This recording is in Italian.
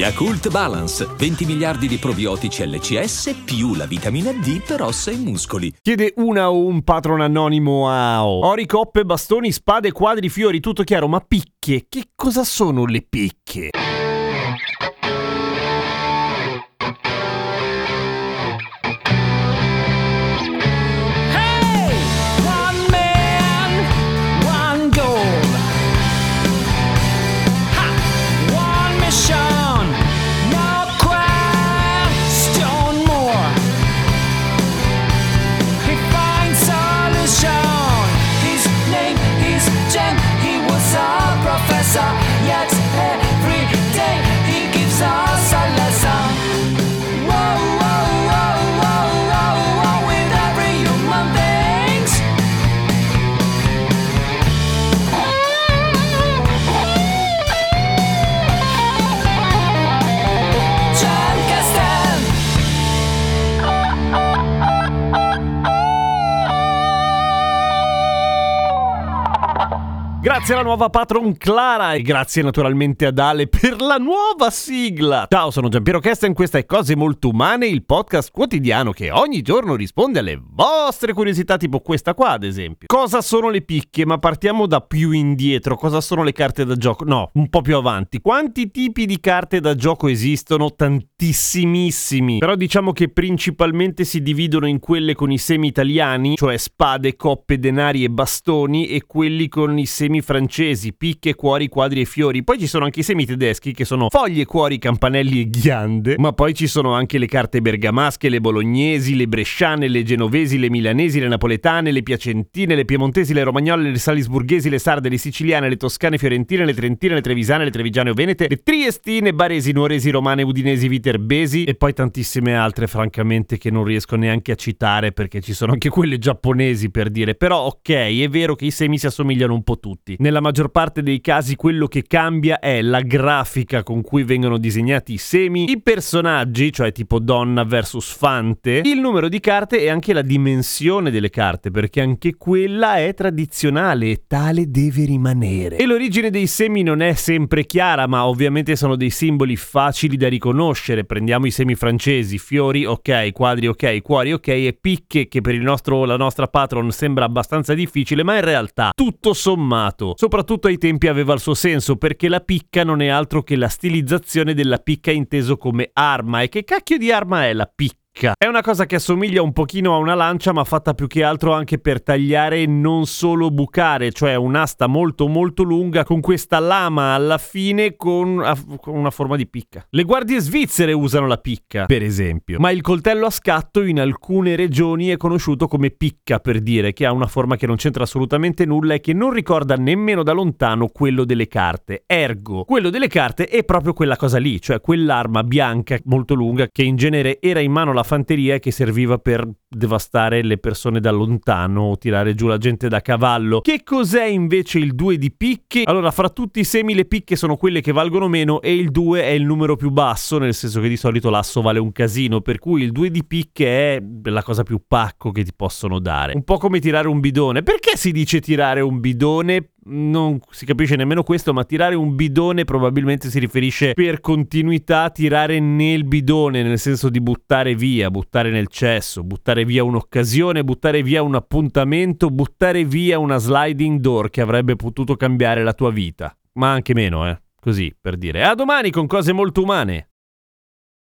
Yakult Balance, 20 miliardi di probiotici LCS più la vitamina D per ossa e muscoli. Chiede una o un patron anonimo a Ori, coppe, bastoni, spade, quadri, fiori, tutto chiaro, ma picche, che cosa sono le picche? Grazie alla nuova patron Clara e grazie naturalmente ad Ale per la nuova sigla. Ciao, sono Giampiero Kesten, questa è Cose Molto Umane, il podcast quotidiano che ogni giorno risponde alle vostre curiosità, tipo questa qua ad esempio. Cosa sono le picche? Ma partiamo da più indietro. Cosa sono le carte da gioco? No, un po' più avanti. Quanti tipi di carte da gioco esistono? Tantissimissimi. Però diciamo che principalmente si dividono in quelle con i semi italiani, cioè spade, coppe, denari e bastoni, e quelli con i semi francesi, picche, cuori, quadri e fiori. Poi ci sono anche i semi tedeschi che sono foglie, cuori, campanelli e ghiande. Ma poi ci sono anche le carte bergamasche, le bolognesi, le bresciane, le genovesi, le milanesi, le napoletane, le piacentine, le piemontesi, le romagnole, le salisburghesi, le sarde, le siciliane, le toscane, fiorentine, le trentine, le trevisane, le trevigiane o venete, le triestine, baresi, nuoresi, romane, udinesi, viterbesi e poi tantissime altre francamente che non riesco neanche a citare perché ci sono anche quelle giapponesi per dire. Però ok, è vero che i semi si assomigliano un po' tutti. Nella maggior parte dei casi quello che cambia è la grafica con cui vengono disegnati i semi, i personaggi, cioè tipo donna versus fante, il numero di carte e anche la dimensione delle carte, perché anche quella è tradizionale e tale deve rimanere. E l'origine dei semi non è sempre chiara, ma ovviamente sono dei simboli facili da riconoscere. Prendiamo i semi francesi, fiori ok, quadri ok, cuori ok e picche che per nostro, la nostra patron sembra abbastanza difficile, ma in realtà tutto sommato, soprattutto ai tempi aveva il suo senso perché la picca non è altro che la stilizzazione della picca inteso come arma. E che cacchio di arma è la picca? È una cosa che assomiglia un pochino a una lancia, ma fatta più che altro anche per tagliare e non solo bucare, cioè un'asta molto molto lunga con questa lama alla fine con, con una forma di picca. Le guardie svizzere usano la picca, per esempio, ma il coltello a scatto in alcune regioni è conosciuto come picca per dire che ha una forma che non c'entra assolutamente nulla e che non ricorda nemmeno da lontano quello delle carte. Ergo, quello delle carte è proprio quella cosa lì, cioè quell'arma bianca molto lunga che in genere era in mano alla fanteria che serviva per devastare le persone da lontano o tirare giù la gente da cavallo. Che cos'è invece il 2 di picche? Allora, fra tutti i semi le picche sono quelle che valgono meno e il 2 è il numero più basso, nel senso che di solito l'asso vale un casino, per cui il 2 di picche è la cosa più pacco che ti possono dare. Un po' come tirare un bidone. Perché si dice tirare un bidone? Non si capisce nemmeno questo, ma tirare un bidone probabilmente si riferisce per continuità a tirare nel bidone, nel senso di buttare via, buttare nel cesso, buttare via un'occasione, buttare via un appuntamento, buttare via una sliding door che avrebbe potuto cambiare la tua vita. Ma anche meno, eh. Così per dire. A domani con cose molto umane.